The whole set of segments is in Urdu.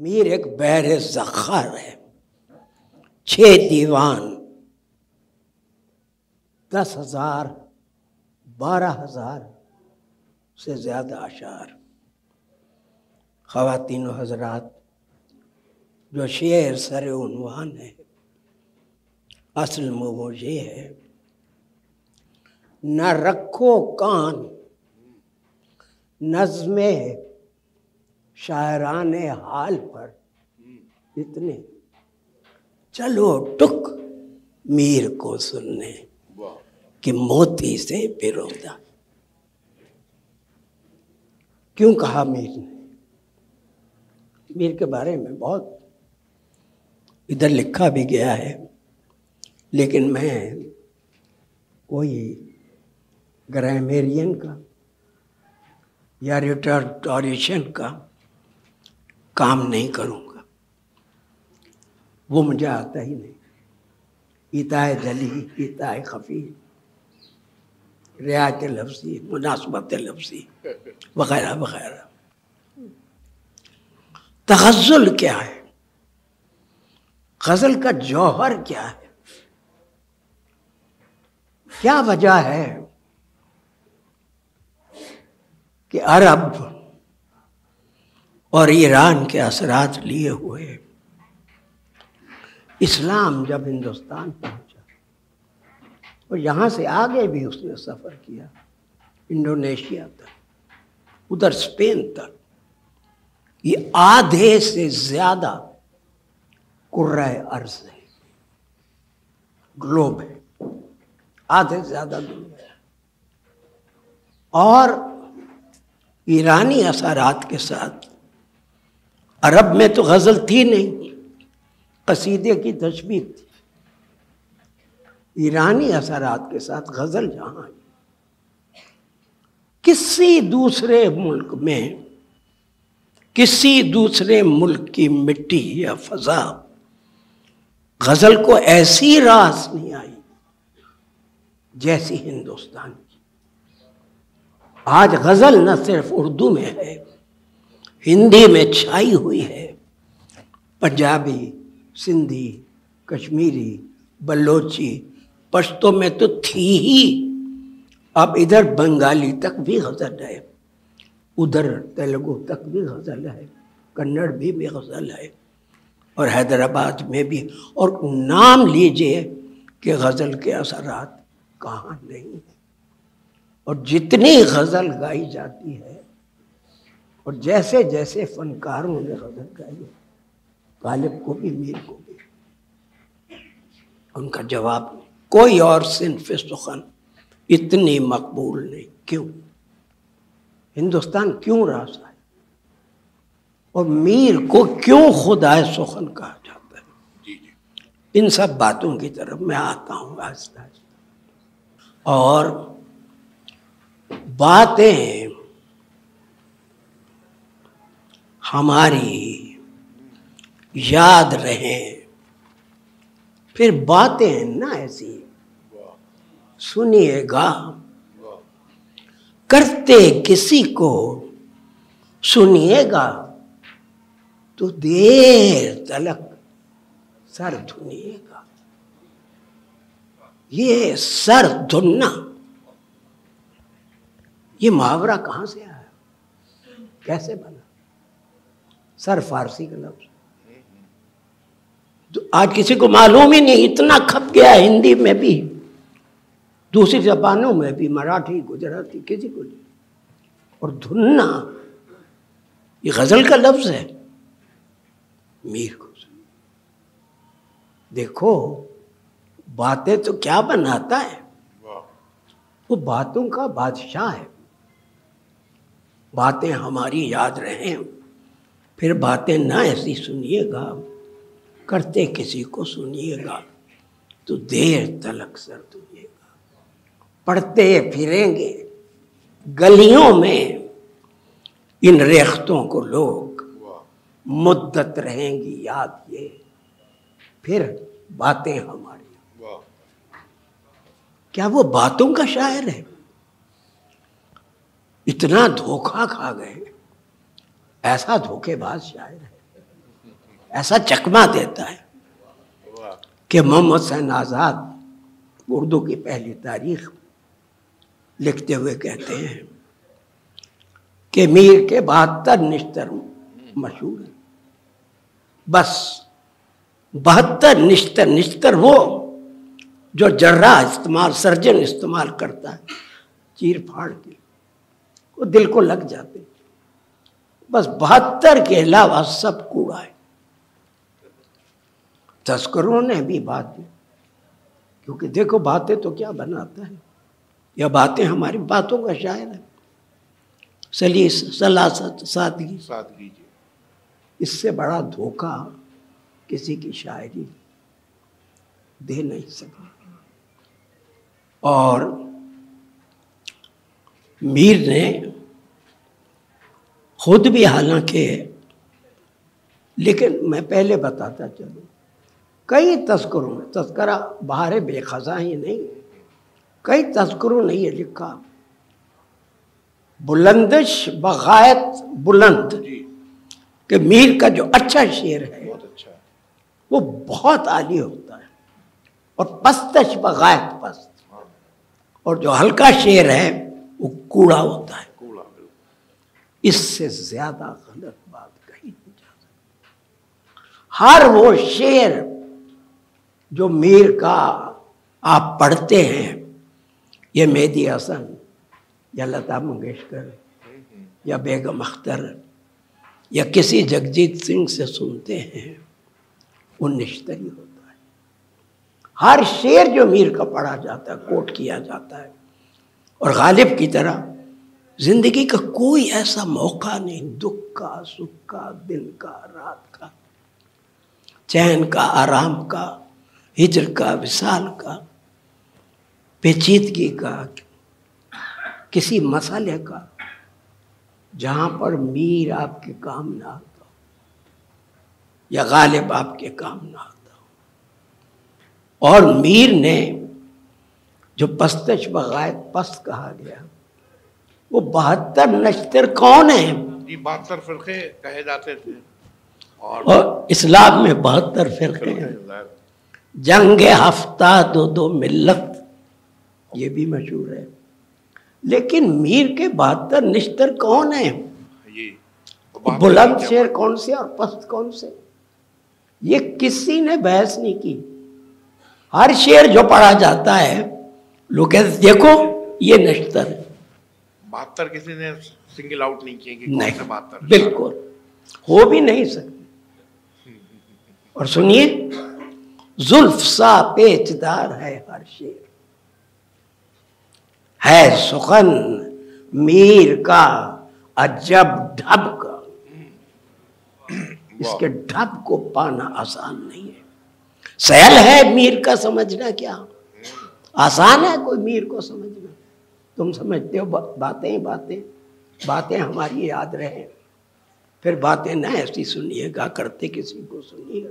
میر ایک بحر زخار ہے، چھ دیوان، دس ہزار، بارہ ہزار سے زیادہ اشعار۔ خواتین و حضرات، جو شعر سر عنوان ہے، اصل میں وہ یہ ہے، نہ رکھو کان نظم شاعران حال پر اتنے۔ چلو ٹک میر کو سننے۔ کہ موتی سے پیرودا کیوں کہا میر نے؟ میر کے بارے میں بہت ادھر لکھا بھی گیا ہے لیکن میں کوئی گرامیرین کا یا ریٹرٹوریشن کا کام نہیں کروں گا۔ وہ مجھے آتا ہی نہیں۔ اتائے جلی اتائے خفی۔ رعایت لفظی، مناسبت لفظی، وغیرہ وغیرہ۔ تغزل کیا ہے؟ غزل کا جوہر کیا ہے؟ کیا وجہ ہے کہ عرب اور ایران کے اثرات لیے ہوئے۔ اسلام جب ہندوستان پہنچا اور یہاں سے آگے بھی اس نے سفر کیا، انڈونیشیا تک، ادھر اسپین تک، یہ آدھے سے زیادہ عرض ہے، گلوب ہے، آدھے سے زیادہ گلوب ہے۔ اور ایرانی اثرات کے ساتھ عرب میں تو غزل تھی نہیں، قصیدے کی تشبیح تھی۔ ایرانی اثرات کے ساتھ غزل جہاں کسی دوسرے ملک میں، کسی دوسرے ملک کی مٹی یا فضا، غزل کو ایسی راس نہیں آئی جیسی ہندوستان کی۔ آج غزل نہ صرف اردو میں ہے ہندی میں چھائی ہوئی ہے۔ پنجابی، سندھی، کشمیری، بلوچی، پشتوں میں تو تھی ہی۔ اب ادھر بنگالی تک بھی غزل ہے۔ ادھر تیلگو تک بھی غزل ہے۔ کنڑ بھی بھی غزل ہے۔ اور حیدرآباد میں بھی۔ اور نام لیجیے کہ غزل کے اثرات کہاں نہیں۔ ہیں اور جتنی غزل گائی جاتی ہے اور جیسے جیسے فنکاروں نے غزل گائی غالب کو بھی میر کو بھی۔ ان کا جواب کوئی اور صنف سخن اتنی مقبول نہیں۔ کیوں؟ ہندوستان کیوں راس ہے اور میر کو کیوں خدا سخن کہا جاتا ہے؟ جی، جی۔ ان سب باتوں کی طرف میں آتا ہوں آہستہ آہستہ۔ اور باتیں ہماری یاد رہیں۔ پھر باتیں نہ ایسی۔ سنیے گا۔ کرتے کسی کو سنیے گا۔ تو دیر تلک سر دھنیے گا۔ یہ سر دھننا۔ یہ محاورہ کہاں سے آیا؟ کیسے بنا؟ سر فارسی کا لفظ۔ آج کسی کو معلوم ہی نہیں اتنا کھپ گیا ہندی میں بھی۔ دوسری زبانوں میں بھی مراٹھی گجراتی کسی کو نہیں۔ اور دھننا یہ غزل کا لفظ ہے۔ میر کو۔ دیکھو باتیں تو کیا بناتا ہے؟ وہ باتوں کا بادشاہ ہے۔ باتیں ہماری یاد رہیں۔ پھر باتیں نہ ایسی سنیے گا، کرتے کسی کو سنیے گا، تو دیر تلک سر دنیے گا۔ پڑھتے پھریں گے، گلیوں میں ان ریختوں کو لوگ مدت رہیں گی، یاد یہ پھر باتیں ہماری۔ کیا وہ باتوں کا شاعر ہے؟ اتنا دھوکہ کھا گئے۔ ایسا دھوکے باز شاعر ہے، ایسا چکما دیتا ہے کہ محمد حسین آزاد اردو کی پہلی تاریخ لکھتے ہوئے کہتے ہیں کہ میر کے بہتر نشتر مشہور ہیں۔ بس بہتر نشتر نشتر وہ جو جرا استعمال، سرجن استعمال کرتا ہے، چیر پھاڑ کے وہ دل کو لگ جاتے بس بہتر کے علاوہ سب کوڑا ہے۔ تذکروں نے بھی بات دی کیونکہ دیکھو باتیں تو کیا بناتا ہے؟ یا باتیں ہماری باتوں کا شاعر ہے۔ سلیس سلاست سادگی۔ سادگی جی۔ اس سے بڑا دھوکہ کسی کی شاعری دے نہیں سکے اور میر نے خود بھی حالانکہ لیکن میں پہلے بتاتا چلوں۔ کئی تذکروں میں تذکرہ باہر بے خزاں ہی نہیں۔ کئی تذکروں نے یہ لکھا۔ بلندش بغایت بلند۔ جی۔ کہ میر کا جو اچھا شعر ہے بہت اچھا۔ وہ بہت عالی ہوتا ہے۔ اور پستش بغایت پست۔ اور جو ہلکا شعر ہے وہ کوڑا ہوتا ہے۔ اس سے زیادہ غلط بات کہی نہیں جا سکتی۔ ہر وہ شعر جو میر کا آپ پڑھتے ہیں، یہ مہدی حسن یا لتا منگیشکر یا بیگم اختر یا کسی جگجیت سنگھ سے سنتے ہیں، وہ نشتری ہوتا ہے۔ ہر شعر جو میر کا پڑھا جاتا ہے، کوٹ کیا جاتا ہے اور غالب کی طرح زندگی کا کوئی ایسا موقع نہیں، دکھ کا، سکھ کا دن کا، رات کا، چین کا، آرام کا، ہجر کا، وصال کا، پیچیدگی کا، کسی مسئلے کا، جہاں پر میر آپ کے کام نہ آتا ہو یا غالب آپ کے کام نہ آتا ہو۔ اور میر نے جو پستش بغائت پست کہا گیا وہ بہتر نشتر کون ہیں؟ جی بہتر فرقے کہے جاتے تھے۔ اور اور اسلام میں بہتر فرقے ہیں۔ جنگ ہفتہ دو دو ملت یہ بھی مشہور ہے۔ لیکن میر کے بہتر نشتر کون ہیں؟ جی بلند شیر کون سے اور پست کون سے؟ یہ کسی نے بحث نہیں کی۔ ہر شیر جو پڑھا جاتا ہے لوگ دیکھو یہ نشتر ہے۔ بہتر کسی نے سنگل آؤٹ نہیں کیے کہ کون سے بہتر بالکل۔ ہو بھی نہیں سکتے اور سنیے زلف سا پیچدار ہے ہر شیر۔ ہے سخن میر کا عجب ڈھب کا۔ اس کے ڈھب کو پانا آسان نہیں ہے۔ سہل ہے میر کا سمجھنا کیا؟ آسان ہے کوئی میر کو سمجھنا؟ تم سمجھتے ہو باتیں ہی باتیں۔ باتیں ہماری یاد رہیں۔ پھر باتیں نہ ایسی سنیے گا، کرتے کسی کو سنیے گا۔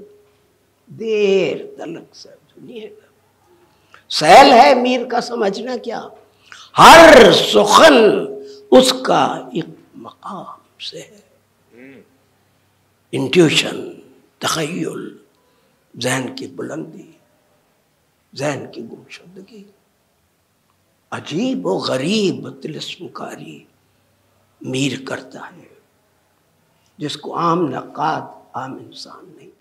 دیر تلک سے سنیے گا۔ سہل ہے میر کا سمجھنا کیا؟ ہر سخن اس کا ایک مقام سے ہے۔ انٹیوشن، تخیل، ذہن کی بلندی، ذہن کی گمشدگی۔ عجیب و غریب تلسم کاری میر کرتا ہے جس کو عام نقاد، عام انسان نہیں۔